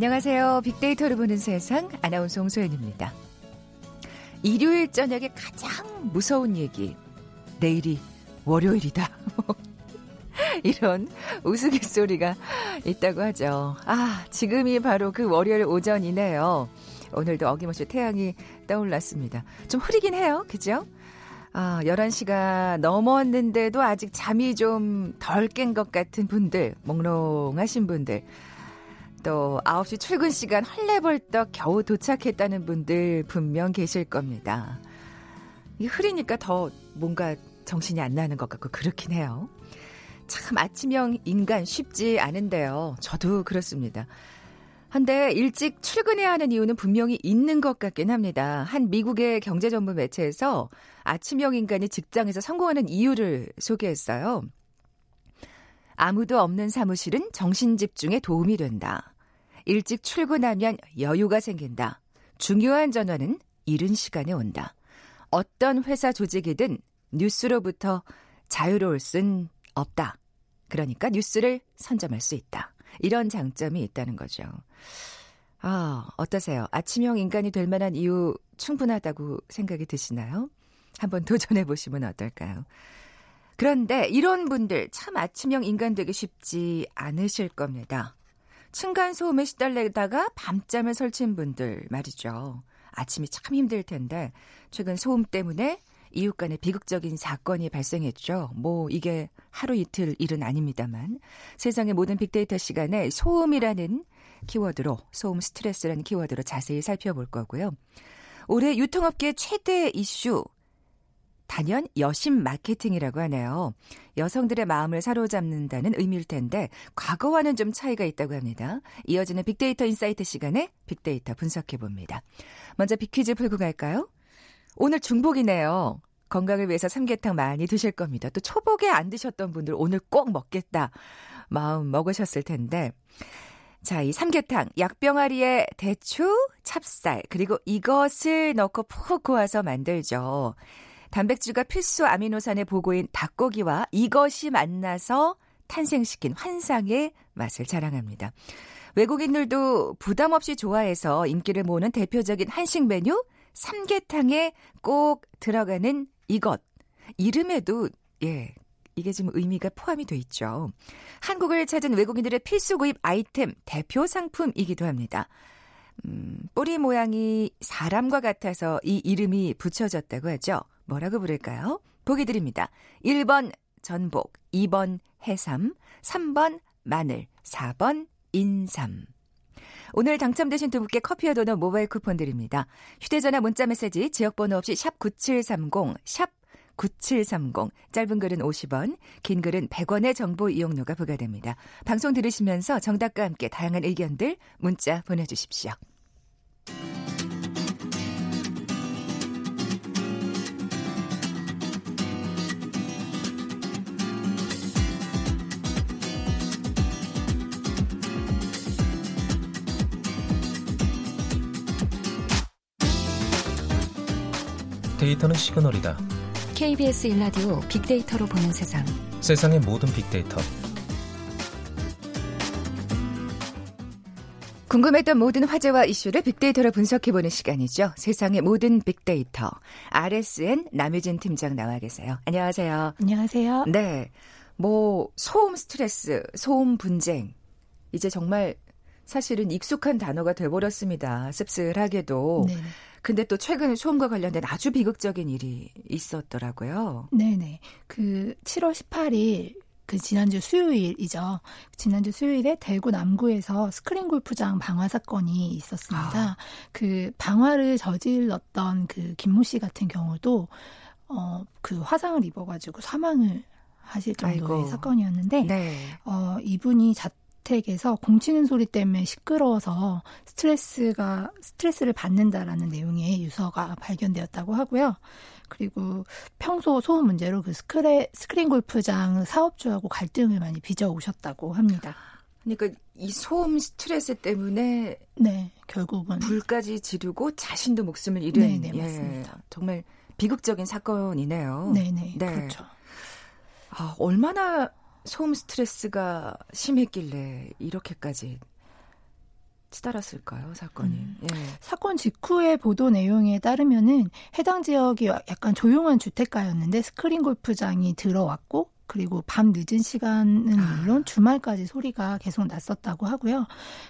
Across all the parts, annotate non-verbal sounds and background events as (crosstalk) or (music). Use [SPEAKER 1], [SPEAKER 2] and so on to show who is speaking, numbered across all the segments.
[SPEAKER 1] 안녕하세요. 빅데이터를 보는 세상 아나운서 홍소연입니다. 일요일 저녁에 가장 무서운 얘기. 내일이 월요일이다. (laughs) 이런 우스갯소리가 있다고 하죠. 아, 지금이 바로 그 월요일 오전이네요. 오늘도 어김없이 태양이 떠올랐습니다. 좀 흐리긴 해요. 그죠? 아, 11시가 넘었는데도 아직 잠이 좀 덜 깬 것 같은 분들, 몽롱하신 분들. 또 9시 출근 시간 헐레벌떡 겨우 도착했다는 분들 분명 계실 겁니다. 이 흐리니까 더 뭔가 정신이 안 나는 것 같고 그렇긴 해요. 참 아침형 인간 쉽지 않은데요. 저도 그렇습니다. 한데 일찍 출근해야 하는 이유는 분명히 있는 것 같긴 합니다. 한 미국의 경제 전문 매체에서 아침형 인간이 직장에서 성공하는 이유를 소개했어요. 아무도 없는 사무실은 정신 집중에 도움이 된다. 일찍 출근하면 여유가 생긴다. 중요한 전화는 이른 시간에 온다. 어떤 회사 조직이든 뉴스로부터 자유로울 순 없다. 그러니까 뉴스를 선점할 수 있다. 이런 장점이 있다는 거죠. 아, 어떠세요? 아침형 인간이 될 만한 이유 충분하다고 생각이 드시나요? 한번 도전해 보시면 어떨까요? 그런데 이런 분들 참 아침형 인간 되기 쉽지 않으실 겁니다. 층간소음에 시달리다가 밤잠을 설친 분들 말이죠. 아침이 참 힘들 텐데 최근 소음 때문에 이웃 간의 비극적인 사건이 발생했죠. 뭐 이게 하루 이틀 일은 아닙니다만 세상의 모든 빅데이터 시간에 소음이라는 키워드로 소음 스트레스라는 키워드로 자세히 살펴볼 거고요. 올해 유통업계 최대 이슈 단연 여심 마케팅이라고 하네요. 여성들의 마음을 사로잡는다는 의미일 텐데 과거와는 좀 차이가 있다고 합니다. 이어지는 빅데이터 insight 시간에 빅데이터 분석해 봅니다. 먼저 빅퀴즈 풀고 갈까요? 오늘 중복이네요. 건강을 위해서 삼계탕 많이 드실 겁니다. 또 초복에 안 드셨던 분들 오늘 꼭 먹겠다 마음 먹으셨을 텐데. 자, 이 삼계탕, 약병아리에 대추, 찹쌀, 그리고 이것을 넣고 푹 고아서 만들죠. 단백질과 필수 아미노산의 보고인 닭고기와 이것이 만나서 탄생시킨 환상의 맛을 자랑합니다. 외국인들도 부담 없이 좋아해서 인기를 모으는 대표적인 한식 메뉴 삼계탕에 꼭 들어가는 이것. 이름에도 예, 이게 지금 의미가 포함이 돼 있죠. 한국을 찾은 외국인들의 필수 구입 아이템 대표 상품이기도 합니다. 음, 뿌리 모양이 사람과 같아서 이 이름이 붙여졌다고 하죠. 뭐라고 부를까요? 보기 드립니다. 1번 전복, 2번 해삼, 3번 마늘, 4번 인삼. 오늘 당첨되신 두 분께 커피와 도넛 모바일 쿠폰 드립니다. 휴대전화 문자 메시지 지역번호 없이 샵 9730, 샵 9730. 짧은 글은 50원, 긴 글은 100원의 정보 이용료가 부과됩니다. 방송 들으시면서 정답과 함께 다양한 의견들 문자 보내주십시오.
[SPEAKER 2] 데이터는 시그널이다.
[SPEAKER 3] KBS 일라디오 빅데이터로 보는 세상.
[SPEAKER 2] 세상의 모든 빅데이터.
[SPEAKER 1] 궁금했던 모든 화제와 이슈를 빅데이터로 분석해보는 시간이죠. 세상의 모든 빅데이터. RSN 남유진 팀장 나와 계세요. 안녕하세요.
[SPEAKER 4] 안녕하세요.
[SPEAKER 1] 네. 뭐, 소음 스트레스, 소음 분쟁. 이제 정말 사실은 익숙한 단어가 돼버렸습니다. 씁쓸하게도. 네 근데 또 최근에 소음과 관련된 아주 비극적인 일이 있었더라고요.
[SPEAKER 4] 네네. 그 7월 18일 그 지난주 수요일이죠. 지난주 수요일에 대구 남구에서 스크린 골프장 방화 사건이 있었습니다. 아. 그 방화를 저질렀던 그 김모 씨 같은 경우도 어 그 화상을 입어가지고 사망을 하실 정도의 아이고. 사건이었는데 네. 어 이분이 자 주택에서 공치는 소리 때문에 시끄러워서 스트레스가 스트레스를 받는다라는 내용의 유서가 발견되었다고 하고요. 그리고 평소 소음 문제로 그 스크레, 스크린 골프장 사업주하고 갈등을 많이 빚어 오셨다고 합니다.
[SPEAKER 1] 그러니까 이 소음 스트레스 때문에
[SPEAKER 4] 네 결국은
[SPEAKER 1] 불까지 지르고 자신도 목숨을 잃은
[SPEAKER 4] 네네, 네, 맞습니다.
[SPEAKER 1] 예, 정말 비극적인 사건이네요.
[SPEAKER 4] 네네 네. 그렇죠.
[SPEAKER 1] 아 얼마나 소음 스트레스가 심했길래 이렇게까지 치달았을까요, 사건이? 음. 예.
[SPEAKER 4] 사건 직후의 보도 내용에 따르면은 해당 지역이 약간 조용한 주택가였는데 스크린 골프장이 들어왔고 그리고 밤 늦은 시간은 아. 물론 주말까지 소리가 계속 났었다고 하고요.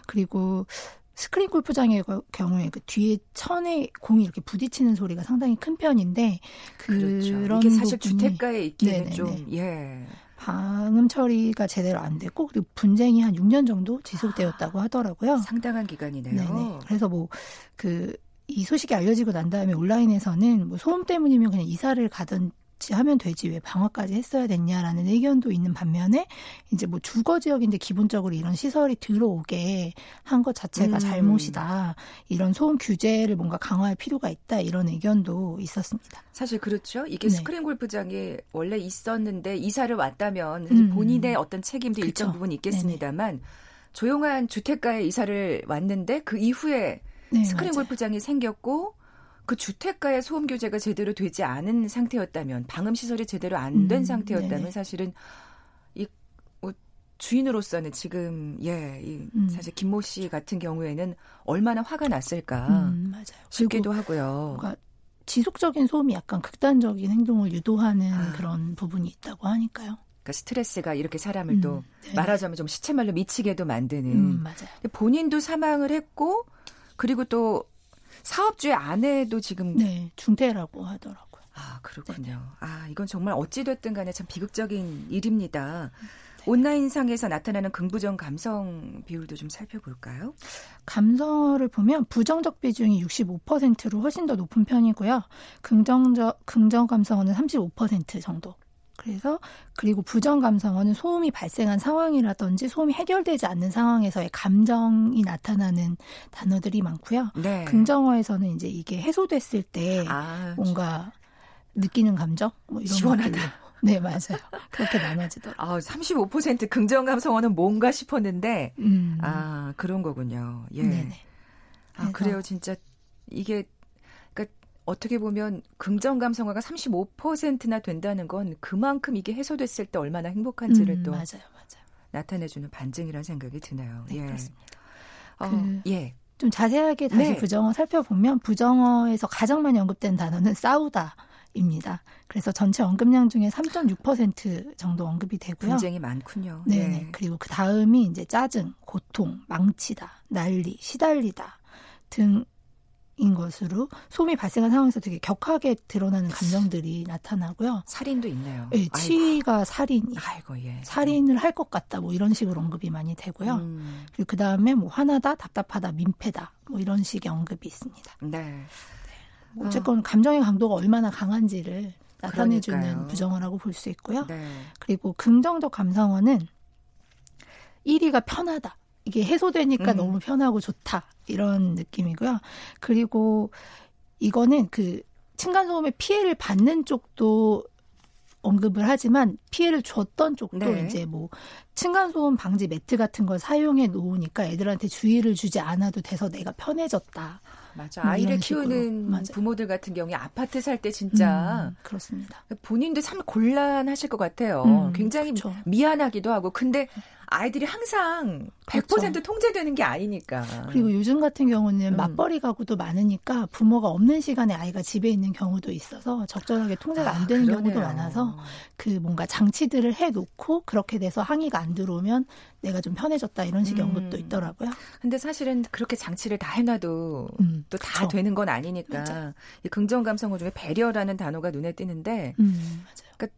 [SPEAKER 4] 그리고 스크린 골프장의 경우에 그 뒤에 천에 공이 이렇게 부딪히는 소리가 상당히 큰 편인데
[SPEAKER 1] 그렇죠. 그런 이게 사실 주택가에 있기는 네네네. 좀 예.
[SPEAKER 4] 방음 처리가 제대로 안 됐고 그리고 분쟁이 한 6년 정도 지속되었다고 하더라고요.
[SPEAKER 1] 상당한 기간이네요. 네네.
[SPEAKER 4] 그래서 뭐그 이 소식이 알려지고 난 다음에 온라인에서는 뭐 소음 때문이면 그냥 이사를 가든 하면 되지 왜 방화까지 했어야 됐냐라는 의견도 있는 반면에 이제 뭐 주거 지역인데 기본적으로 이런 시설이 들어오게 한 것 자체가 음. 잘못이다 이런 소음 규제를 뭔가 강화할 필요가 있다 이런 의견도 있었습니다.
[SPEAKER 1] 사실 그렇죠. 이게 네. 스크린 골프장이 원래 있었는데 이사를 왔다면 음. 본인의 어떤 책임도 그렇죠. 일정 부분 있겠습니다만 네네. 조용한 주택가에 이사를 왔는데 그 이후에 네, 스크린 맞아요. 골프장이 생겼고 그 주택가의 소음 규제가 제대로 되지 않은 상태였다면 방음 시설이 제대로 안된 음, 상태였다면 네네. 사실은 이 뭐, 주인으로서는 지금 예, 이 음. 사실 김모 씨 같은 경우에는 얼마나 화가 났을까 음, 맞아요. 싶기도 하고요.
[SPEAKER 4] 지속적인 소음이 약간 극단적인 행동을 유도하는 아. 그런 부분이 있다고 하니까요.
[SPEAKER 1] 그러니까 스트레스가 이렇게 사람을 음, 또 네. 말하자면 좀 시체말로 미치게도 만드는. 음, 맞아요. 본인도 사망을 했고 그리고 또 사업주의 아내도 지금
[SPEAKER 4] 네, 중태라고 하더라고요.
[SPEAKER 1] 아, 그렇군요. 네 아, 이건 정말 어찌됐든 간에 참 비극적인 일입니다. 네. 온라인상에서 나타나는 긍부정 감성 비율도 좀 살펴볼까요?
[SPEAKER 4] 감성을 보면 부정적 비중이 65%로 훨씬 더 높은 편이고요. 긍정적 긍정 감성은 35% 정도. 그래서 그리고 부정 감성어는 소음이 발생한 상황이라든지 소음이 해결되지 않는 상황에서의 감정이 나타나는 단어들이 많고요. 네. 긍정어에서는 이제 이게 해소됐을 때 아, 뭔가 느끼는 감정 뭐 이런
[SPEAKER 1] 시원하다.
[SPEAKER 4] 네, 맞아요. 그렇게 나눠지더라고요.
[SPEAKER 1] 아, 35% 긍정 감성어는 뭔가 싶었는데 음. 아, 그런 거군요. 예. 네네. 아, 그래요. 진짜 이게 어떻게 보면 긍정 감성화가 35%나 된다는 건 그만큼 이게 해소됐을 때 얼마나 행복한지를 음, 또 맞아요, 맞아요. 나타내주는 반증이라는 생각이 드네요.
[SPEAKER 4] 네, 예. 그렇습니다. 어, 그, 예. 좀 자세하게 다시 네. 부정어 살펴보면 부정어에서 가장 많이 언급된 단어는 싸우다. 입니다. 그래서 전체 언급량 중에 3.6% 정도 언급이 되고요.
[SPEAKER 1] 분쟁이 많군요.
[SPEAKER 4] 네네. 네. 그리고 그 다음이 이제 짜증, 고통, 망치다, 난리, 시달리다 등 인 것으로 소음이 발생한 상황에서 되게 격하게 드러나는 감정들이 나타나고요.
[SPEAKER 1] 살인도 있네요.
[SPEAKER 4] 네, 치위가 살인이.
[SPEAKER 1] 아이고, 예.
[SPEAKER 4] 살인을 할 것 같다. 뭐 이런 식으로 언급이 많이 되고요. 음. 그리고 그 다음에 뭐 화나다, 답답하다, 민폐다. 뭐 이런 식의 언급이 있습니다. 네. 네. 뭐 어쨌건 어. 감정의 강도가 얼마나 강한지를 나타내주는 그러니까요. 부정어라고 볼 수 있고요. 네. 그리고 긍정적 감성어는 1위가 편하다. 이게 해소되니까 음. 너무 편하고 좋다. 이런 느낌이고요. 그리고 이거는 그 층간소음의 피해를 받는 쪽도 언급을 하지만 피해를 줬던 쪽도 네. 이제 뭐 층간소음 방지 매트 같은 걸 사용해 놓으니까 애들한테 주의를 주지 않아도 돼서 내가 편해졌다.
[SPEAKER 1] 맞아. 뭐 아이를 키우는 맞아. 부모들 같은 경우에 아파트 살 때 진짜
[SPEAKER 4] 음, 그렇습니다.
[SPEAKER 1] 본인도 참 곤란하실 것 같아요. 음, 굉장히 그렇죠. 미안하기도 하고 근데 아이들이 항상 100% 그렇죠. 통제되는 게 아니니까.
[SPEAKER 4] 그리고 요즘 같은 경우는 음. 맞벌이 가구도 많으니까 부모가 없는 시간에 아이가 집에 있는 경우도 있어서 적절하게 통제가 안 아, 되는 아, 경우도 많아서 그 뭔가 장치들을 해 놓고 그렇게 돼서 항의가 안 들어오면 내가 좀 편해졌다 이런 식의 음. 언급도 있더라고요.
[SPEAKER 1] 근데 사실은 그렇게 장치를 다 해놔도 음, 또다 되는 건 아니니까 맞아. 이 긍정 감성어 중에 배려라는 단어가 눈에 띄는데 음, 맞아요. 그러니까,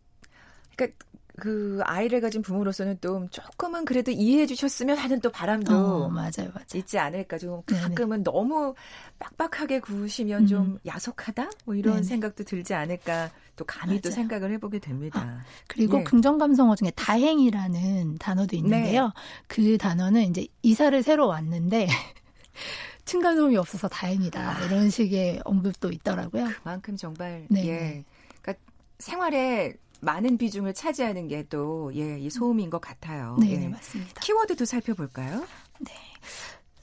[SPEAKER 1] 그러니까 그 아이를 가진 부모로서는 또 조금은 그래도 이해해 주셨으면 하는 또 바람도
[SPEAKER 4] 어, 맞아요, 맞아요.
[SPEAKER 1] 있지 않을까 좀 가끔은 네네. 너무 빡빡하게 구우시면 음. 좀 야속하다 뭐 이런 네네. 생각도 들지 않을까 또 감히 맞아요. 또 생각을 해보게 됩니다. 아,
[SPEAKER 4] 그리고 예. 긍정 감성어 중에 다행이라는 단어도 있는데요. 네. 그 단어는 이제 이사를 새로 왔는데 (laughs) 층간소음이 없어서 다행이다 아. 이런 식의 언급도 있더라고요.
[SPEAKER 1] 그만큼 정말 네. 예. 그러니까 생활에 많은 비중을 차지하는 게 또 예, 이 소음인 것 같아요.
[SPEAKER 4] 네,
[SPEAKER 1] 예.
[SPEAKER 4] 네, 맞습니다.
[SPEAKER 1] 키워드도 살펴볼까요?
[SPEAKER 4] 네.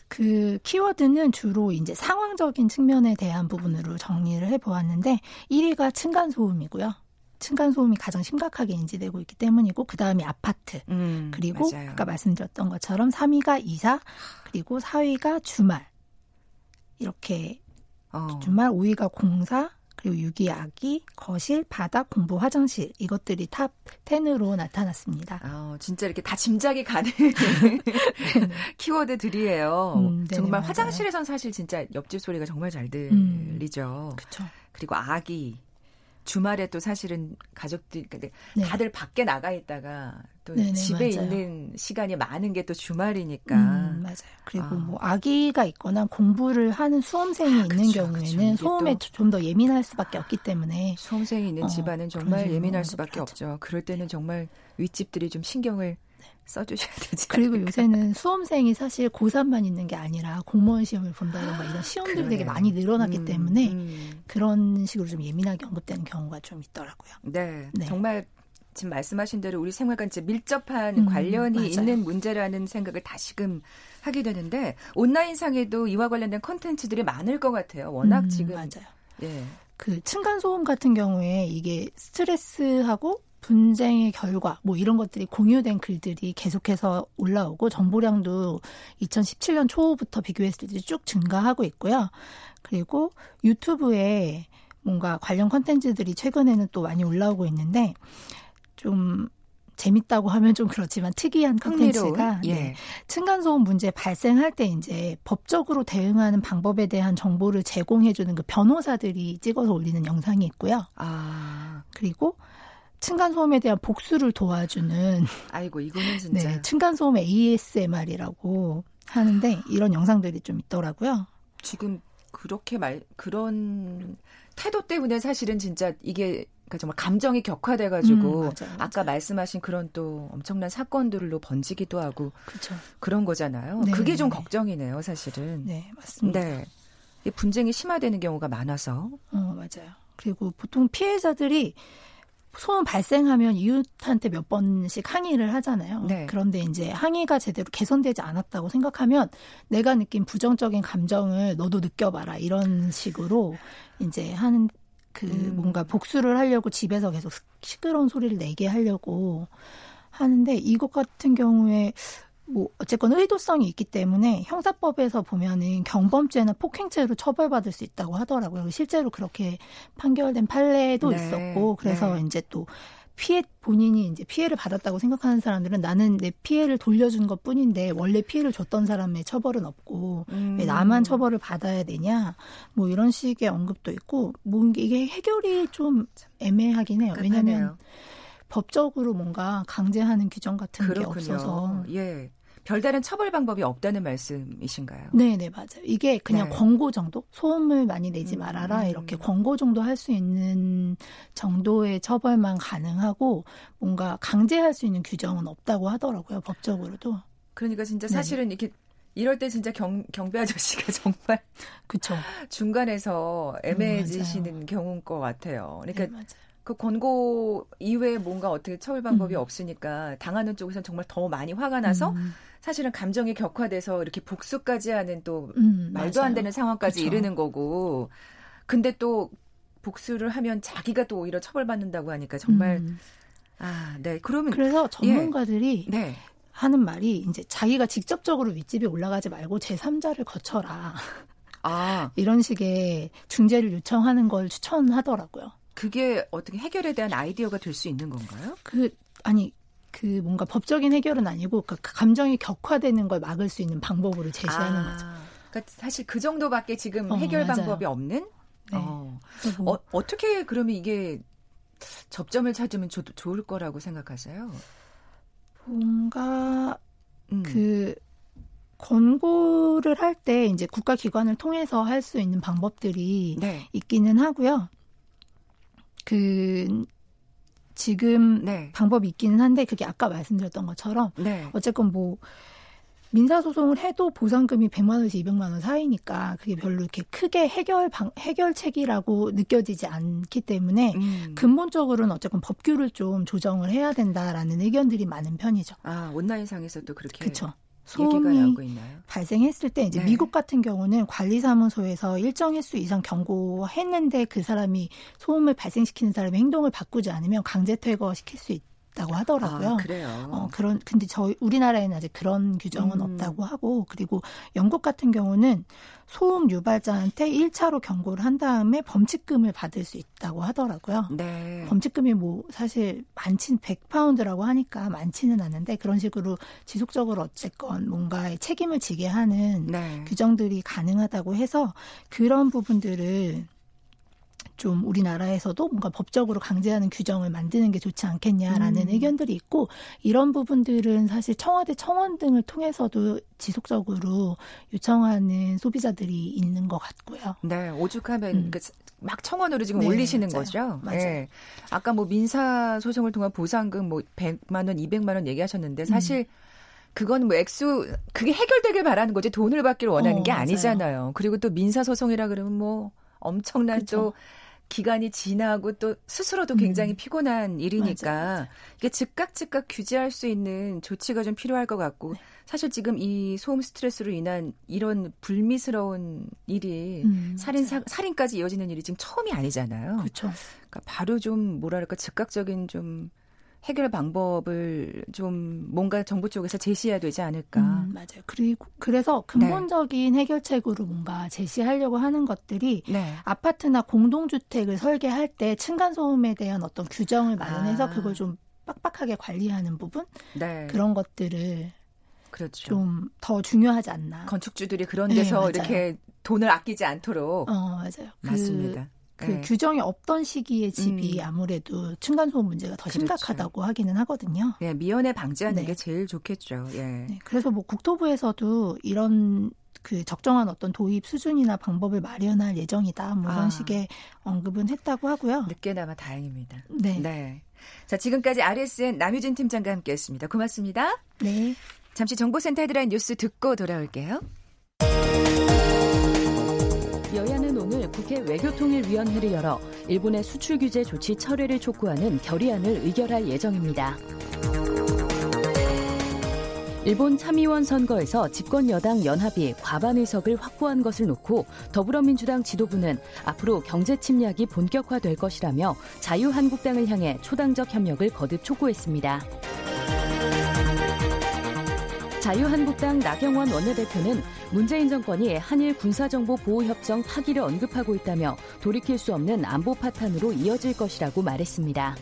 [SPEAKER 4] 그 키워드는 주로 이제 상황적인 측면에 대한 부분으로 정리를 해 보았는데 1위가 층간 소음이고요. 층간 소음이 가장 심각하게 인지되고 있기 때문이고 그 다음이 아파트
[SPEAKER 1] 음,
[SPEAKER 4] 그리고
[SPEAKER 1] 맞아요.
[SPEAKER 4] 아까 말씀드렸던 것처럼 3위가 이사 그리고 4위가 주말 이렇게
[SPEAKER 1] 어.
[SPEAKER 4] 주말 5위가 공사 그리고 6위 아기 거실 바닥 공부 화장실 이것들이 top 10으로 나타났습니다.
[SPEAKER 1] 아, 진짜 이렇게 다 짐작이 가는 (laughs) 키워드들이에요.
[SPEAKER 4] 음, 네네,
[SPEAKER 1] 정말
[SPEAKER 4] 맞아요.
[SPEAKER 1] 화장실에선 사실 진짜 옆집 소리가 정말 잘
[SPEAKER 4] 음.
[SPEAKER 1] 들리죠.
[SPEAKER 4] 그렇죠.
[SPEAKER 1] 그리고 아기 주말에 또 사실은 가족들 근데
[SPEAKER 4] 네.
[SPEAKER 1] 다들 밖에 나가 있다가 또
[SPEAKER 4] 네네,
[SPEAKER 1] 집에
[SPEAKER 4] 맞아요.
[SPEAKER 1] 있는 시간이 많은 게 또 주말이니까
[SPEAKER 4] 음, 맞아요. 그리고
[SPEAKER 1] 아.
[SPEAKER 4] 뭐 아기가 있거나 공부를 하는 수험생이
[SPEAKER 1] 아,
[SPEAKER 4] 있는
[SPEAKER 1] 그쵸,
[SPEAKER 4] 경우에는
[SPEAKER 1] 그쵸.
[SPEAKER 4] 소음에
[SPEAKER 1] 또-
[SPEAKER 4] 좀더 예민할 수밖에 없기 때문에
[SPEAKER 1] 수험생이 있는
[SPEAKER 4] 어,
[SPEAKER 1] 집안은 정말 예민할 수밖에
[SPEAKER 4] 하죠.
[SPEAKER 1] 없죠. 그럴 때는 정말 윗집들이 좀 신경을 써주셔야 되지.
[SPEAKER 4] 그리고
[SPEAKER 1] 않을까.
[SPEAKER 4] 요새는 수험생이 사실 고3만 있는 게 아니라 공무원 시험을 본다던가 이런 시험들이 되게
[SPEAKER 1] 그러네요.
[SPEAKER 4] 많이 늘어났기
[SPEAKER 1] 음,
[SPEAKER 4] 때문에
[SPEAKER 1] 음.
[SPEAKER 4] 그런 식으로 좀 예민하게 언급되는 경우가 좀 있더라고요.
[SPEAKER 1] 네,
[SPEAKER 4] 네.
[SPEAKER 1] 정말 지금 말씀하신 대로 우리 생활과 진짜 밀접한
[SPEAKER 4] 음,
[SPEAKER 1] 관련이
[SPEAKER 4] 맞아요.
[SPEAKER 1] 있는 문제라는 생각을 다시금 하게 되는데 온라인상에도 이와 관련된 콘텐츠들이 많을 것 같아요. 워낙
[SPEAKER 4] 음,
[SPEAKER 1] 지금
[SPEAKER 4] 맞아요.
[SPEAKER 1] 예.
[SPEAKER 4] 그 층간 소음 같은 경우에 이게 스트레스하고 분쟁의 결과 뭐 이런 것들이 공유된 글들이 계속해서 올라오고 정보량도 2017년 초부터 비교했을 때 쭉 증가하고 있고요. 그리고 유튜브에 뭔가 관련 컨텐츠들이 최근에는 또 많이 올라오고 있는데 좀 재밌다고 하면 좀 그렇지만 특이한 컨텐츠가
[SPEAKER 1] 예.
[SPEAKER 4] 네, 층간소음 문제 발생할 때 이제 법적으로 대응하는 방법에 대한 정보를 제공해주는 그 변호사들이 찍어서 올리는 영상이 있고요.
[SPEAKER 1] 아,
[SPEAKER 4] 그리고 층간소음에 대한 복수를 도와주는
[SPEAKER 1] 아이고 이거는 (laughs) 진짜
[SPEAKER 4] 네, 층간소음 ASMR이라고 하는데 이런 영상들이 좀 있더라고요.
[SPEAKER 1] 지금 그렇게 말 그런 태도 때문에 사실은 진짜 이게 그러니까 정말 감정이 격화돼 가지고
[SPEAKER 4] 음, 맞아요, 맞아요.
[SPEAKER 1] 아까 말씀하신 그런 또 엄청난 사건들로 번지기도 하고
[SPEAKER 4] 그렇죠.
[SPEAKER 1] 그런 거잖아요.
[SPEAKER 4] 네.
[SPEAKER 1] 그게 좀 걱정이네요, 사실은.
[SPEAKER 4] 네, 맞습니다.
[SPEAKER 1] 네. 이 분쟁이 심화되는 경우가 많아서.
[SPEAKER 4] 어, 맞아요. 그리고 보통 피해자들이 소음 발생하면 이웃한테 몇 번씩 항의를 하잖아요.
[SPEAKER 1] 네.
[SPEAKER 4] 그런데 이제 항의가 제대로 개선되지 않았다고 생각하면 내가 느낀 부정적인 감정을 너도 느껴봐라 이런 식으로 이제 하는 그
[SPEAKER 1] 음.
[SPEAKER 4] 뭔가 복수를 하려고 집에서 계속 시끄러운 소리를 내게 하려고 하는데 이것 같은 경우에 뭐 어쨌건 의도성이 있기 때문에 형사법에서 보면은 경범죄나 폭행죄로 처벌받을 수 있다고 하더라고요. 실제로 그렇게 판결된 판례도
[SPEAKER 1] 네,
[SPEAKER 4] 있었고 그래서
[SPEAKER 1] 네.
[SPEAKER 4] 이제 또 피해 본인이 이제 피해를 받았다고 생각하는 사람들은 나는 내 피해를 돌려준 것 뿐인데 원래 피해를 줬던 사람의 처벌은 없고
[SPEAKER 1] 음.
[SPEAKER 4] 왜 나만 처벌을 받아야 되냐 뭐 이런 식의 언급도 있고 뭐 이게 해결이 좀 애매하긴 해요. 왜냐하면. 법적으로 뭔가 강제하는 규정 같은 게
[SPEAKER 1] 그렇군요.
[SPEAKER 4] 없어서
[SPEAKER 1] 예. 별다른 처벌 방법이 없다는 말씀이신가요?
[SPEAKER 4] 네, 네, 맞아요. 이게 그냥
[SPEAKER 1] 네.
[SPEAKER 4] 권고 정도? 소음을 많이 내지
[SPEAKER 1] 음,
[SPEAKER 4] 말아라.
[SPEAKER 1] 음.
[SPEAKER 4] 이렇게 권고 정도 할 수 있는 정도의 처벌만 가능하고 뭔가 강제할 수 있는 규정은 없다고 하더라고요. 법적으로도.
[SPEAKER 1] 그러니까 진짜
[SPEAKER 4] 네.
[SPEAKER 1] 사실은 이렇게 이럴 때 진짜 경, 경비 아저씨가 (laughs) 정말
[SPEAKER 4] 그쵸.
[SPEAKER 1] 중간에서 애매해지시는
[SPEAKER 4] 음.
[SPEAKER 1] 경우인 것 같아요. 그러니까
[SPEAKER 4] 네.
[SPEAKER 1] 그 권고 이외에 뭔가 어떻게 처벌 방법이
[SPEAKER 4] 음.
[SPEAKER 1] 없으니까 당하는 쪽에서는 정말 더 많이 화가 나서
[SPEAKER 4] 음,
[SPEAKER 1] 사실은 감정이 격화돼서 이렇게 복수까지 하는 또
[SPEAKER 4] 음,
[SPEAKER 1] 말도
[SPEAKER 4] 맞아요.
[SPEAKER 1] 안 되는 상황까지
[SPEAKER 4] 그쵸.
[SPEAKER 1] 이르는 거고 근데 또 복수를 하면 자기가 또 오히려 처벌받는다고 하니까 정말
[SPEAKER 4] 음.
[SPEAKER 1] 아, 네. 그러면
[SPEAKER 4] 그래서 전문가들이
[SPEAKER 1] 네.
[SPEAKER 4] 하는 말이 이제 자기가 직접적으로 윗집에 올라가지 말고 제3자를 거쳐라.
[SPEAKER 1] 아, (laughs)
[SPEAKER 4] 이런 식의 중재를 요청하는 걸 추천하더라고요.
[SPEAKER 1] 그게 어떻게 해결에 대한 아이디어가 될 수 있는 건가요?
[SPEAKER 4] 그 아니 그 뭔가 법적인 해결은 아니고 그 감정이 격화되는 걸 막을 수 있는 방법으로 제시하는
[SPEAKER 1] 아,
[SPEAKER 4] 거죠.
[SPEAKER 1] 그러니까 사실 그 정도밖에 지금
[SPEAKER 4] 어,
[SPEAKER 1] 해결
[SPEAKER 4] 맞아요.
[SPEAKER 1] 방법이 없는?
[SPEAKER 4] 네.
[SPEAKER 1] 어.
[SPEAKER 4] 뭐
[SPEAKER 1] 어, 어떻게 그러면 이게 접점을 찾으면 조, 좋을 거라고 생각하세요?
[SPEAKER 4] 뭔가
[SPEAKER 1] 음.
[SPEAKER 4] 그 권고를 할 때 이제 국가기관을 통해서 할 수 있는 방법들이
[SPEAKER 1] 네.
[SPEAKER 4] 있기는 하고요. 그 지금
[SPEAKER 1] 네.
[SPEAKER 4] 방법이 있기는 한데 그게 아까 말씀드렸던 것처럼
[SPEAKER 1] 네.
[SPEAKER 4] 어쨌건 뭐 민사 소송을 해도 보상금이 100만 원에서 200만 원 사이니까 그게 별로 이렇게 크게 해결 방, 해결책이라고 느껴지지 않기 때문에
[SPEAKER 1] 음.
[SPEAKER 4] 근본적으로는 어쨌건 법규를 좀 조정을 해야 된다라는 의견들이 많은 편이죠.
[SPEAKER 1] 아, 온라인상에서도 그렇게
[SPEAKER 4] 그렇죠. 소음이 발생했을 때 이제
[SPEAKER 1] 네.
[SPEAKER 4] 미국 같은 경우는 관리사무소에서 일정 횟수 이상 경고했는데 그 사람이 소음을 발생시키는 사람의 행동을 바꾸지 않으면 강제 퇴거 시킬 수 있다고 하더라고요.
[SPEAKER 1] 아, 그래요.
[SPEAKER 4] 어, 그런 근데 저희 우리나라에는 아직 그런 규정은
[SPEAKER 1] 음.
[SPEAKER 4] 없다고 하고 그리고 영국 같은 경우는 소음 유발자한테 1차로 경고를 한 다음에 범칙금을 받을 수 있다고 하더라고요.
[SPEAKER 1] 네.
[SPEAKER 4] 범칙금이 뭐 사실 많진 100파운드라고 하니까 많지는 않은데 그런 식으로 지속적으로 어쨌건 뭔가의 책임을 지게 하는
[SPEAKER 1] 네.
[SPEAKER 4] 규정들이 가능하다고 해서 그런 부분들을 좀 우리나라에서도 뭔가 법적으로 강제하는 규정을 만드는 게 좋지 않겠냐라는
[SPEAKER 1] 음.
[SPEAKER 4] 의견들이 있고 이런 부분들은 사실 청와대 청원 등을 통해서도 지속적으로 요청하는 소비자들이 있는 것 같고요.
[SPEAKER 1] 네, 오죽하면
[SPEAKER 4] 음.
[SPEAKER 1] 그 막 청원으로 지금
[SPEAKER 4] 네,
[SPEAKER 1] 올리시는
[SPEAKER 4] 맞아요.
[SPEAKER 1] 거죠.
[SPEAKER 4] 맞아요.
[SPEAKER 1] 예. 아까 뭐 민사 소송을 통한 보상금 뭐 100만 원, 200만 원 얘기하셨는데 사실 그건 뭐 액수 그게 해결되길 바라는 거지 돈을 받기를 원하는
[SPEAKER 4] 어,
[SPEAKER 1] 게
[SPEAKER 4] 맞아요.
[SPEAKER 1] 아니잖아요. 그리고 또 민사 소송이라 그러면 뭐 엄청난
[SPEAKER 4] 그쵸.
[SPEAKER 1] 또 기간이 지나고 또 스스로도
[SPEAKER 4] 음.
[SPEAKER 1] 굉장히 피곤한 일이니까
[SPEAKER 4] 맞아요, 맞아요.
[SPEAKER 1] 이게 즉각 즉각 규제할 수 있는 조치가 좀 필요할 것 같고
[SPEAKER 4] 네.
[SPEAKER 1] 사실 지금 이 소음 스트레스로 인한 이런 불미스러운 일이
[SPEAKER 4] 음,
[SPEAKER 1] 살인. 사, 살인까지 이어지는 일이 지금 처음이 아니잖아요.
[SPEAKER 4] 그렇죠.
[SPEAKER 1] 그러니까 바로 좀 뭐랄까 즉각적인 좀 해결 방법을 좀 뭔가 정부 쪽에서 제시해야 되지 않을까.
[SPEAKER 4] 음, 맞아요. 그리고 그래서 근본적인 해결책으로 뭔가 제시하려고 하는 것들이
[SPEAKER 1] 네.
[SPEAKER 4] 아파트나 공동주택을 설계할 때 층간 소음에 대한 어떤 규정을 마련해서
[SPEAKER 1] 아.
[SPEAKER 4] 그걸 좀 빡빡하게 관리하는 부분
[SPEAKER 1] 네.
[SPEAKER 4] 그런 것들을
[SPEAKER 1] 그렇죠.
[SPEAKER 4] 좀 더 중요하지 않나.
[SPEAKER 1] 건축주들이 그런
[SPEAKER 4] 네,
[SPEAKER 1] 데서
[SPEAKER 4] 맞아요.
[SPEAKER 1] 이렇게 돈을 아끼지 않도록
[SPEAKER 4] 어 맞아요. 그,
[SPEAKER 1] 맞습니다.
[SPEAKER 4] 그
[SPEAKER 1] 네.
[SPEAKER 4] 규정이 없던 시기에 집이
[SPEAKER 1] 음.
[SPEAKER 4] 아무래도 층간 소음 문제가 더
[SPEAKER 1] 그렇죠.
[SPEAKER 4] 심각하다고 하기는 하거든요.
[SPEAKER 1] 네, 미연에 방지하는
[SPEAKER 4] 네.
[SPEAKER 1] 게 제일 좋겠죠. 예.
[SPEAKER 4] 네, 그래서 뭐 국토부에서도 이런 그 적정한 어떤 도입 수준이나 방법을 마련할 예정이다. 뭐 이런
[SPEAKER 1] 아.
[SPEAKER 4] 식의 언급은 했다고 하고요.
[SPEAKER 1] 늦게나마 다행입니다.
[SPEAKER 4] 네.
[SPEAKER 1] 네. 자, 지금까지 RSN 남유진 팀장과 함께 했습니다. 고맙습니다.
[SPEAKER 4] 네.
[SPEAKER 1] 잠시 정보센터 헤드라인 뉴스 듣고 돌아올게요.
[SPEAKER 5] 여야는 오늘 국회 외교통일위원회를 열어 일본의 수출 규제 조치 철회를 촉구하는 결의안을 의결할 예정입니다. 일본 참의원 선거에서 집권 여당 연합이 과반 의석을 확보한 것을 놓고 더불어민주당 지도부는 앞으로 경제 침략이 본격화될 것이라며 자유한국당을 향해 초당적 협력을 거듭 촉구했습니다. 자유한국당 나경원 원내대표는 문재인 정권이 한일 군사정보 보호협정 파기를 언급하고 있다며 돌이킬 수 없는 안보 파탄으로 이어질 것이라고 말했습니다.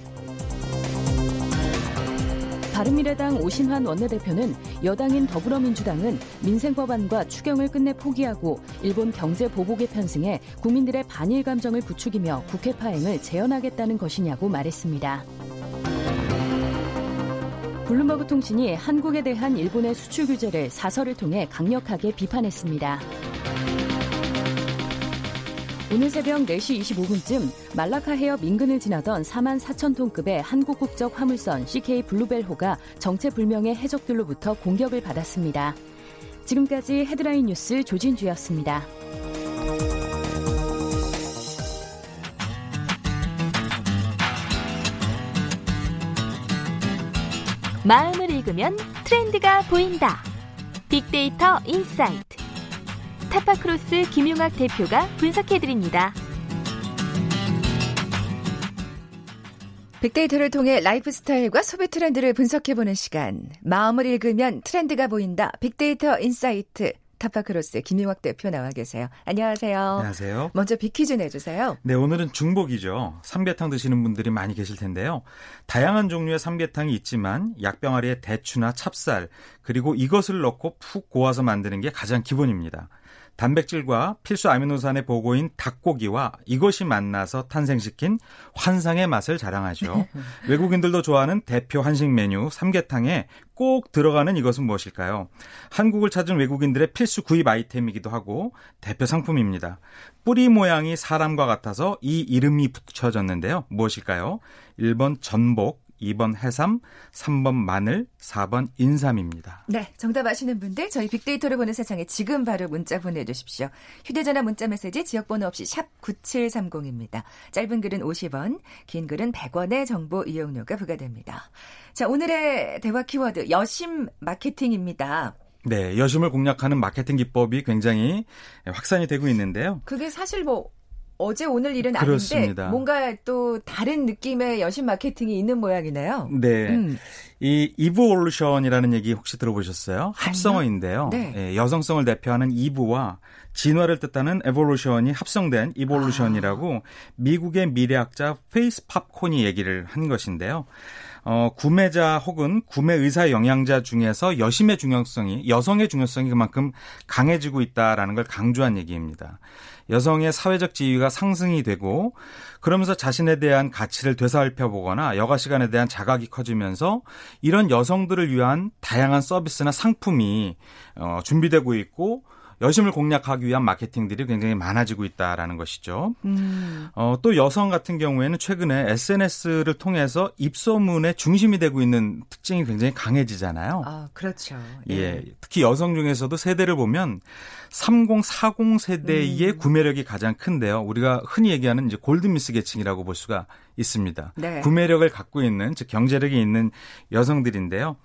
[SPEAKER 5] 바른미래당 오신환 원내대표는 여당인 더불어민주당은 민생법안과 추경을 끝내 포기하고 일본 경제 보복에 편승해 국민들의 반일 감정을 부추기며 국회 파행을 재현하겠다는 것이냐고 말했습니다. 블룸버그 통신이 한국에 대한 일본의 수출 규제를 사설을 통해 강력하게 비판했습니다. 오늘 새벽 4시 25분쯤 말라카 해협 인근을 지나던 4만 4천 톤급의 한국 국적 화물선 CK 블루벨호가 정체불명의 해적들로부터 공격을 받았습니다. 지금까지 헤드라인 뉴스 조진주였습니다.
[SPEAKER 6] 마음을 읽으면 트렌드가 보인다. 빅데이터 insight. 타파크로스 김용학 대표가 분석해드립니다.
[SPEAKER 1] 빅데이터를 통해 라이프 스타일과 소비 트렌드를 분석해보는 시간. 마음을 읽으면 트렌드가 보인다. 빅데이터 insight. 타파크로스 김용학 대표 나와 계세요. 안녕하세요.
[SPEAKER 7] 안녕하세요.
[SPEAKER 1] 먼저 빅퀴즈 내주세요.
[SPEAKER 7] 네, 오늘은 중복이죠. 삼계탕 드시는 분들이 많이 계실 텐데요. 다양한 종류의 삼계탕이 있지만 약병아리에 대추나 찹쌀 그리고 이것을 넣고 푹 고아서 만드는 게 가장 기본입니다. 단백질과 필수 아미노산의 보고인 닭고기와 이것이 만나서 탄생시킨 환상의 맛을 자랑하죠. 외국인들도 좋아하는 대표 한식 메뉴 삼계탕에 꼭 들어가는 이것은 무엇일까요? 한국을 찾은 외국인들의 필수 구입 아이템이기도 하고 대표 상품입니다. 뿌리 모양이 사람과 같아서 이 이름이 붙여졌는데요. 무엇일까요? 1번 전복, 2번 해삼, 3번 마늘, 4번 인삼입니다.
[SPEAKER 1] 네, 정답 아시는 분들 저희 빅데이터를 보는 세상에 지금 바로 문자 보내주십시오. 휴대전화 문자 메시지 지역번호 없이 샵 9730입니다. 짧은 글은 50원, 긴 글은 100원의 정보 이용료가 부과됩니다. 자, 오늘의 대화 키워드 여심 마케팅입니다.
[SPEAKER 7] 네, 여심을 공략하는 마케팅 기법이 굉장히 확산이 되고 있는데요.
[SPEAKER 1] 그게 사실 뭐 어제 오늘 일은
[SPEAKER 7] 그렇습니다.
[SPEAKER 1] 아닌데 뭔가 또 다른 느낌의 여심 마케팅이 있는 모양이네요.
[SPEAKER 7] 네.
[SPEAKER 1] 음.
[SPEAKER 7] 이 Eveolution이라는 얘기 혹시 들어보셨어요? 합성어인데요.
[SPEAKER 1] 네.
[SPEAKER 7] 예, 여성성을 대표하는 이브와 진화를 뜻하는 evolution이 합성된 Eveolution이라고 미국의 미래학자 페이스 팝콘이 얘기를 한 것인데요. 어, 구매자 혹은 구매 의사 영향자 중에서 여심의 중요성이 여성의 중요성이 그만큼 강해지고 있다라는 걸 강조한 얘기입니다. 여성의 사회적 지위가 상승이 되고 그러면서 자신에 대한 가치를 되살펴 보거나 여가 시간에 대한 자각이 커지면서 이런 여성들을 위한 다양한 서비스나 상품이 어, 준비되고 있고 여심을 공략하기 위한 마케팅들이 굉장히 많아지고 있다라는 것이죠.
[SPEAKER 1] 음.
[SPEAKER 7] 어, 또 여성 같은 경우에는 최근에 SNS를 통해서 입소문의 중심이 되고 있는 특징이 굉장히 강해지잖아요.
[SPEAKER 1] 아, 그렇죠.
[SPEAKER 7] 예. 특히 여성 중에서도 세대를 보면 30, 40 세대의
[SPEAKER 1] 음.
[SPEAKER 7] 구매력이 가장 큰데요. 우리가 흔히 얘기하는 이제 골드미스 계층이라고 볼 수가 있습니다.
[SPEAKER 1] 네.
[SPEAKER 7] 구매력을 갖고 있는 즉 경제력이 있는 여성들인데요.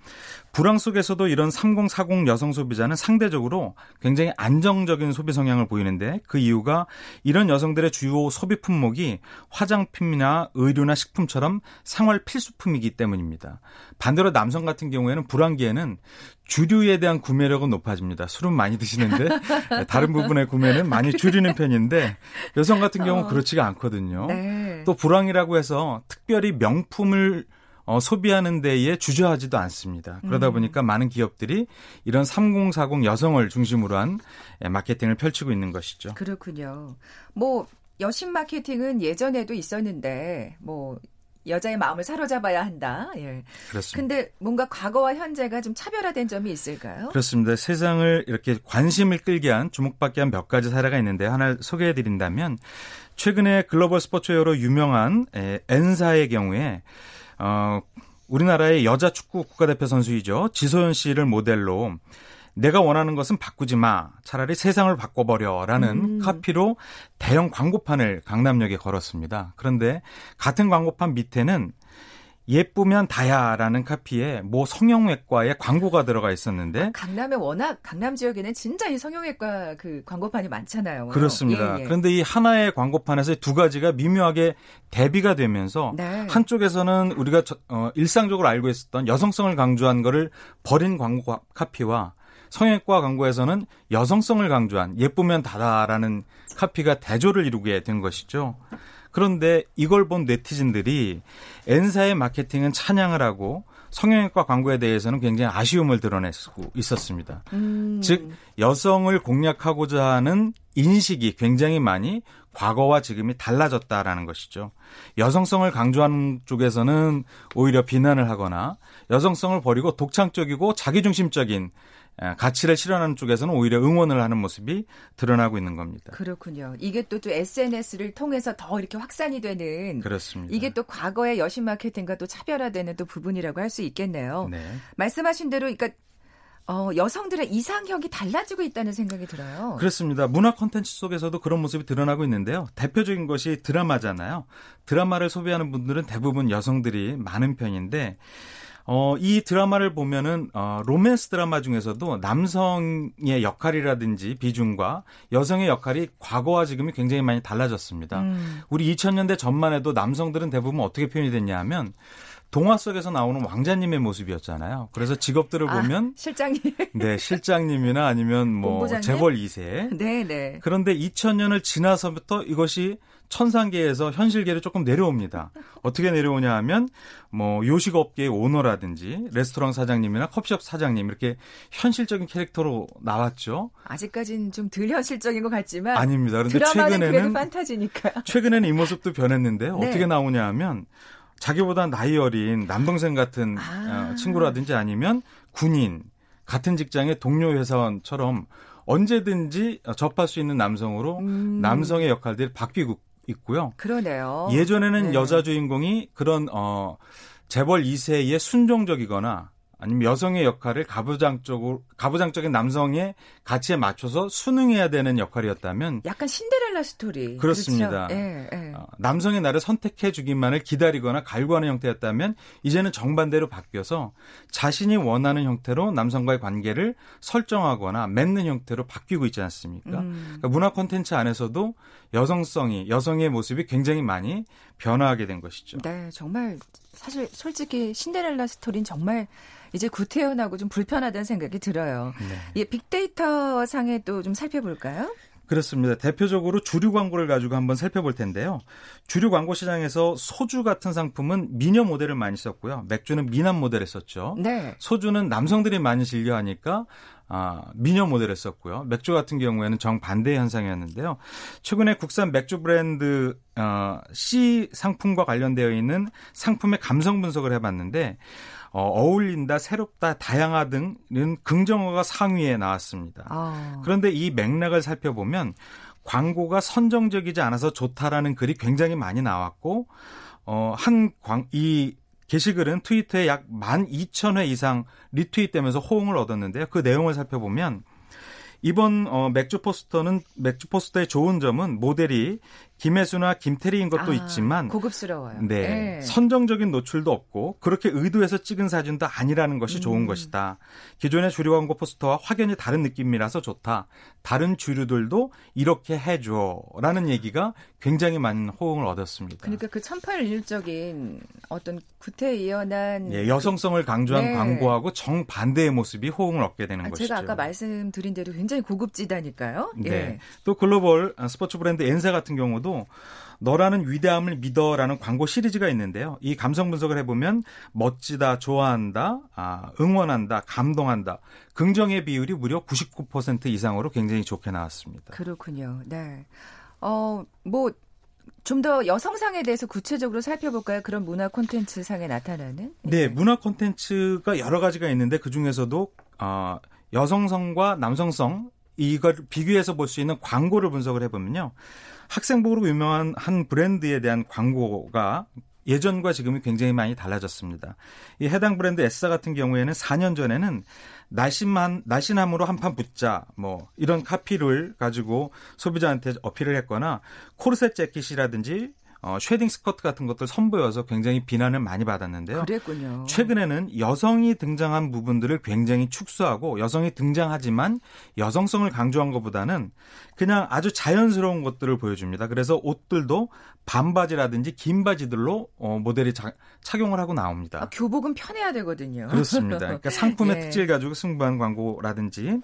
[SPEAKER 7] 불황 속에서도 이런 30, 40 여성 소비자는 상대적으로 굉장히 안정적인 소비 성향을 보이는데 그 이유가 이런 여성들의 주요 소비 품목이 화장품이나 의류나 식품처럼 생활 필수품이기 때문입니다. 반대로 남성 같은 경우에는 불황기에는 주류에 대한 구매력은 높아집니다. 술은 많이 드시는데 (laughs) 다른 부분의 구매는 많이 줄이는 편인데 여성 같은 경우는 그렇지가 않거든요.
[SPEAKER 1] 네.
[SPEAKER 7] 또 불황이라고 해서 특별히 명품을 어, 소비하는 데에 주저하지도 않습니다. 그러다
[SPEAKER 1] 음.
[SPEAKER 7] 보니까 많은 기업들이 이런 3040 여성을 중심으로 한 예, 마케팅을 펼치고 있는 것이죠.
[SPEAKER 1] 그렇군요. 뭐 여신 마케팅은 예전에도 있었는데 뭐 여자의 마음을 사로잡아야 한다. 예.
[SPEAKER 7] 그렇습니다.
[SPEAKER 1] 근데 뭔가 과거와 현재가 좀 차별화된 점이 있을까요?
[SPEAKER 7] 그렇습니다. 세상을 이렇게 관심을 끌게 한 주목받게 한 몇 가지 사례가 있는데 하나 소개해 드린다면 최근에 글로벌 스포츠웨어로 유명한 에, 엔사의 경우에 어 우리나라의 여자 축구 국가대표 선수이죠. 지소연 씨를 모델로 내가 원하는 것은 바꾸지 마. 차라리 세상을 바꿔버려라는
[SPEAKER 1] 음.
[SPEAKER 7] 카피로 대형 광고판을 강남역에 걸었습니다. 그런데 같은 광고판 밑에는 예쁘면 다야라는 카피에 뭐 성형외과의 광고가 들어가 있었는데
[SPEAKER 1] 강남에 워낙 강남 지역에는 진짜 이 성형외과 그 광고판이 많잖아요.
[SPEAKER 7] 그렇습니다.
[SPEAKER 1] 예, 예.
[SPEAKER 7] 그런데 이 하나의 광고판에서 두 가지가 미묘하게 대비가 되면서
[SPEAKER 1] 네.
[SPEAKER 7] 한쪽에서는 우리가 저- 어, 일상적으로 알고 있었던 여성성을 강조한 거를 버린 광고 카피와 성형외과 광고에서는 여성성을 강조한 예쁘면 다다라는 카피가 대조를 이루게 된 것이죠. 그런데 이걸 본 네티즌들이 N사의 마케팅은 찬양을 하고 성형외과 광고에 대해서는 굉장히 아쉬움을 드러내고 있었습니다.
[SPEAKER 1] 음.
[SPEAKER 7] 즉 여성을 공략하고자 하는 인식이 굉장히 많이 과거와 지금이 달라졌다라는 것이죠. 여성성을 강조하는 쪽에서는 오히려 비난을 하거나 여성성을 버리고 독창적이고 자기중심적인 에, 가치를 실현하는 쪽에서는 오히려 응원을 하는 모습이 드러나고 있는 겁니다.
[SPEAKER 1] 그렇군요. 이게 또, 또 SNS를 통해서 더 이렇게 확산이 되는
[SPEAKER 7] 그렇습니다.
[SPEAKER 1] 이게 또 과거의 여신 마케팅과 또 차별화되는 또 부분이라고 할 수 있겠네요.
[SPEAKER 7] 네.
[SPEAKER 1] 말씀하신 대로 그러니까 어, 여성들의 이상형이 달라지고 있다는 생각이 들어요.
[SPEAKER 7] 그렇습니다. 문화 콘텐츠 속에서도 그런 모습이 드러나고 있는데요. 대표적인 것이 드라마잖아요. 드라마를 소비하는 분들은 대부분 여성들이 많은 편인데 어, 이 드라마를 보면은 어, 로맨스 드라마 중에서도 남성의 역할이라든지 비중과 여성의 역할이 과거와 지금이 굉장히 많이 달라졌습니다.
[SPEAKER 1] 음.
[SPEAKER 7] 우리 2000년대 전만 해도 남성들은 대부분 어떻게 표현이 됐냐 하면 동화 속에서 나오는 왕자님의 모습이었잖아요. 그래서 직업들을
[SPEAKER 1] 아,
[SPEAKER 7] 보면 (laughs)
[SPEAKER 1] 실장님.
[SPEAKER 7] 네, 실장님이나 아니면 뭐
[SPEAKER 1] 본부장님?
[SPEAKER 7] 재벌 2세.
[SPEAKER 1] 네, 네.
[SPEAKER 7] 그런데 2000년을 지나서부터 이것이 천상계에서 현실계로 조금 내려옵니다. 어떻게 내려오냐 하면 뭐 요식업계의 오너라든지 레스토랑 사장님이나 커피숍 사장님 이렇게 현실적인 캐릭터로 나왔죠.
[SPEAKER 1] 아직까지는 좀 덜 현실적인 것 같지만
[SPEAKER 7] 아닙니다. 그런데 최근에는
[SPEAKER 1] 판타지니까.
[SPEAKER 7] 최근에는 이 모습도 변했는데
[SPEAKER 1] 네.
[SPEAKER 7] 어떻게 나오냐 하면 자기보다 나이 어린 남동생 같은
[SPEAKER 1] 아.
[SPEAKER 7] 어, 친구라든지 아니면 군인 같은 직장의 동료 회사원처럼 언제든지 접할 수 있는 남성으로
[SPEAKER 1] 음.
[SPEAKER 7] 남성의 역할들이 바뀌고 있고요.
[SPEAKER 1] 그러네요.
[SPEAKER 7] 예전에는
[SPEAKER 1] 네.
[SPEAKER 7] 여자 주인공이 그런 어 재벌 2세에 순종적이거나 아니면 여성의 역할을 가부장적으로 가부장적인 남성의 가치에 맞춰서 순응해야 되는 역할이었다면
[SPEAKER 1] 약간 신데렐라 스토리.
[SPEAKER 7] 그렇습니다.
[SPEAKER 1] 그렇죠? 예, 예.
[SPEAKER 7] 어, 남성의 나를 선택해 주기만을 기다리거나 갈구하는 형태였다면 이제는 정반대로 바뀌어서 자신이 원하는 형태로 남성과의 관계를 설정하거나 맺는 형태로 바뀌고 있지 않습니까?
[SPEAKER 1] 음.
[SPEAKER 7] 그러니까 문화 콘텐츠 안에서도 여성성이 여성의 모습이 굉장히 많이 변화하게 된 것이죠.
[SPEAKER 1] 네, 정말 사실 솔직히 신데렐라 스토리는 정말 이제 구태연하고 좀 불편하다는 생각이 들어요.
[SPEAKER 7] 네.
[SPEAKER 1] 이 빅데이터 상에 또 좀 살펴볼까요?
[SPEAKER 7] 그렇습니다. 대표적으로 주류 광고를 가지고 한번 살펴볼 텐데요. 주류 광고 시장에서 소주 같은 상품은 미녀 모델을 많이 썼고요. 맥주는 미남 모델을 썼죠.
[SPEAKER 1] 네.
[SPEAKER 7] 소주는 남성들이 많이 즐겨하니까 아, 미녀 모델을 썼고요. 맥주 같은 경우에는 정반대 현상이었는데요. 최근에 국산 맥주 브랜드 어, C 상품과 관련되어 있는 상품의 감성 분석을 해봤는데 어, 어울린다, 새롭다, 다양하 등은 긍정어가 상위에 나왔습니다.
[SPEAKER 1] 아.
[SPEAKER 7] 그런데 이 맥락을 살펴보면 광고가 선정적이지 않아서 좋다라는 글이 굉장히 많이 나왔고 어, 한 광, 이 게시글은 트위터에 약 12,000회 이상 리트윗되면서 호응을 얻었는데요. 그 내용을 살펴보면 이번 어, 맥주 포스터는 맥주 포스터의 좋은 점은 모델이 김혜수나 김태리인 것도
[SPEAKER 1] 아,
[SPEAKER 7] 있지만
[SPEAKER 1] 고급스러워요.
[SPEAKER 7] 네.
[SPEAKER 1] 네.
[SPEAKER 7] 선정적인 노출도 없고 그렇게 의도해서 찍은 사진도 아니라는 것이
[SPEAKER 1] 음.
[SPEAKER 7] 좋은 것이다. 기존의 주류 광고 포스터와 확연히 다른 느낌이라서 좋다. 다른 주류들도 이렇게 해줘라는 얘기가 굉장히 많은 호응을 얻었습니다.
[SPEAKER 1] 그러니까 그 천팔일적인 어떤 구태의연한
[SPEAKER 7] 예, 여성성을 강조한
[SPEAKER 1] 네.
[SPEAKER 7] 광고하고 정반대의 모습이 호응을 얻게 되는
[SPEAKER 1] 아,
[SPEAKER 7] 것이죠.
[SPEAKER 1] 제가 아까 말씀드린 대로 굉장히 고급지다니까요.
[SPEAKER 7] 네.
[SPEAKER 1] 예.
[SPEAKER 7] 또 글로벌 스포츠 브랜드 엔사 같은 경우도 너라는 위대함을 믿어라는 광고 시리즈가 있는데요. 이 감성 분석을 해보면 멋지다, 좋아한다, 아, 응원한다, 감동한다. 긍정의 비율이 무려 99% 이상으로 굉장히 좋게 나왔습니다.
[SPEAKER 1] 그렇군요. 네. 어, 뭐, 좀 더 여성상에 대해서 구체적으로 살펴볼까요? 그런 문화 콘텐츠 상에 나타나는?
[SPEAKER 7] 네, 문화 콘텐츠가 여러 가지가 있는데 그 중에서도 어, 여성성과 남성성 이걸 비교해서 볼 수 있는 광고를 분석을 해보면요. 학생복으로 유명한 한 브랜드에 대한 광고가 예전과 지금이 굉장히 많이 달라졌습니다. 이 해당 브랜드 에싸 같은 경우에는 4년 전에는 날씬한 날씬함으로 한판 붙자 뭐 이런 카피를 가지고 소비자한테 어필을 했거나 코르셋 재킷이라든지 어, 쉐딩 스커트 같은 것들 선보여서 굉장히 비난을 많이 받았는데요.
[SPEAKER 1] 그랬군요.
[SPEAKER 7] 최근에는 여성이 등장한 부분들을 굉장히 축소하고 여성이 등장하지만 여성성을 강조한 것보다는 그냥 아주 자연스러운 것들을 보여줍니다. 그래서 옷들도 반바지라든지 긴 바지들로 어, 모델이 자- 착용을 하고 나옵니다.
[SPEAKER 1] 아, 교복은 편해야 되거든요.
[SPEAKER 7] 그렇습니다. 그러니까 상품의 (laughs)
[SPEAKER 1] 예.
[SPEAKER 7] 특질 가지고 승부한 광고라든지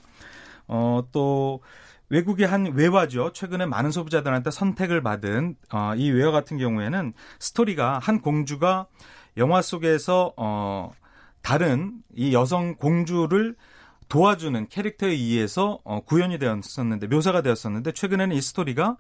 [SPEAKER 7] 어, 또 외국의 한 외화죠. 최근에 많은 소비자들한테 선택을 받은 어, 이 외화 같은 경우에는 스토리가 한 공주가 영화 속에서 어, 다른 이 여성 공주를 도와주는 캐릭터에 의해서 어, 구현이 되었었는데 묘사가 되었었는데 최근에는 이 스토리가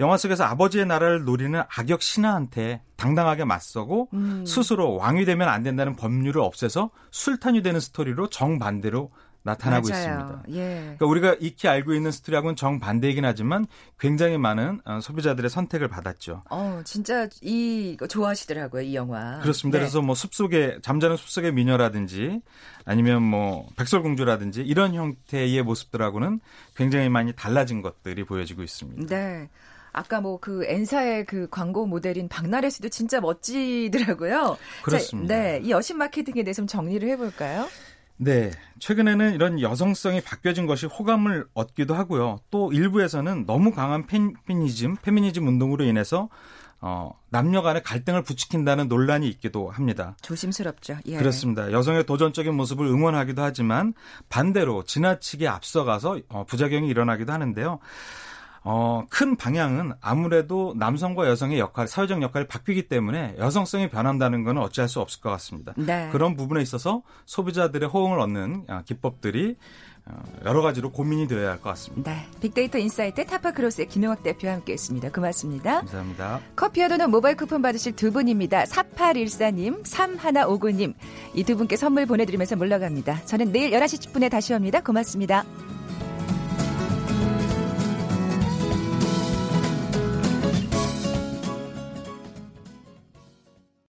[SPEAKER 7] 영화 속에서 아버지의 나라를 노리는 악역 신하한테 당당하게 맞서고
[SPEAKER 1] 음.
[SPEAKER 7] 스스로 왕이 되면 안 된다는 법률을 없애서 술탄이 되는 스토리로 정반대로 나타나고
[SPEAKER 1] 맞아요.
[SPEAKER 7] 있습니다.
[SPEAKER 1] 예.
[SPEAKER 7] 그러니까 우리가 익히 알고 있는 스토리하고는 정반대이긴 하지만 굉장히 많은 어, 소비자들의 선택을 받았죠.
[SPEAKER 1] 어, 진짜 이거 좋아하시더라고요, 이 영화.
[SPEAKER 7] 그렇습니다.
[SPEAKER 1] 네.
[SPEAKER 7] 그래서 뭐 숲속의 잠자는 숲속의 미녀라든지 아니면 뭐 백설공주라든지 이런 형태의 모습들하고는 굉장히 많이 달라진 것들이 보여지고 있습니다.
[SPEAKER 1] 네. 아까 뭐 그 엔사의 그 광고 모델인 박나래 씨도 진짜 멋지더라고요.
[SPEAKER 7] 그렇습니다.
[SPEAKER 1] 자, 네. 이 여신 마케팅에 대해서 좀 정리를 해볼까요?
[SPEAKER 7] 네. 최근에는 이런 여성성이 바뀌어진 것이 호감을 얻기도 하고요. 또 일부에서는 너무 강한 페미니즘, 페미니즘 운동으로 인해서 어, 남녀 간의 갈등을 부추긴다는 논란이 있기도 합니다.
[SPEAKER 1] 조심스럽죠. 예.
[SPEAKER 7] 그렇습니다. 여성의 도전적인 모습을 응원하기도 하지만 반대로 지나치게 앞서가서 어, 부작용이 일어나기도 하는데요. 어, 큰 방향은 아무래도 남성과 여성의 역할, 사회적 역할이 바뀌기 때문에 여성성이 변한다는 것은 어찌할 수 없을 것 같습니다.
[SPEAKER 1] 네.
[SPEAKER 7] 그런 부분에 있어서 소비자들의 호응을 얻는 아, 기법들이 어, 여러 가지로 고민이 되어야 할 것 같습니다.
[SPEAKER 1] 네. 빅데이터 insight 타파크로스의 김용학 대표와 함께했습니다. 고맙습니다.
[SPEAKER 7] 감사합니다.
[SPEAKER 1] 커피와 도넛 모바일 쿠폰 받으실 두 분입니다. 4814님, 3159님. 이 두 분께 선물 보내드리면서 물러갑니다. 저는 내일 11시 10분에 다시 옵니다. 고맙습니다.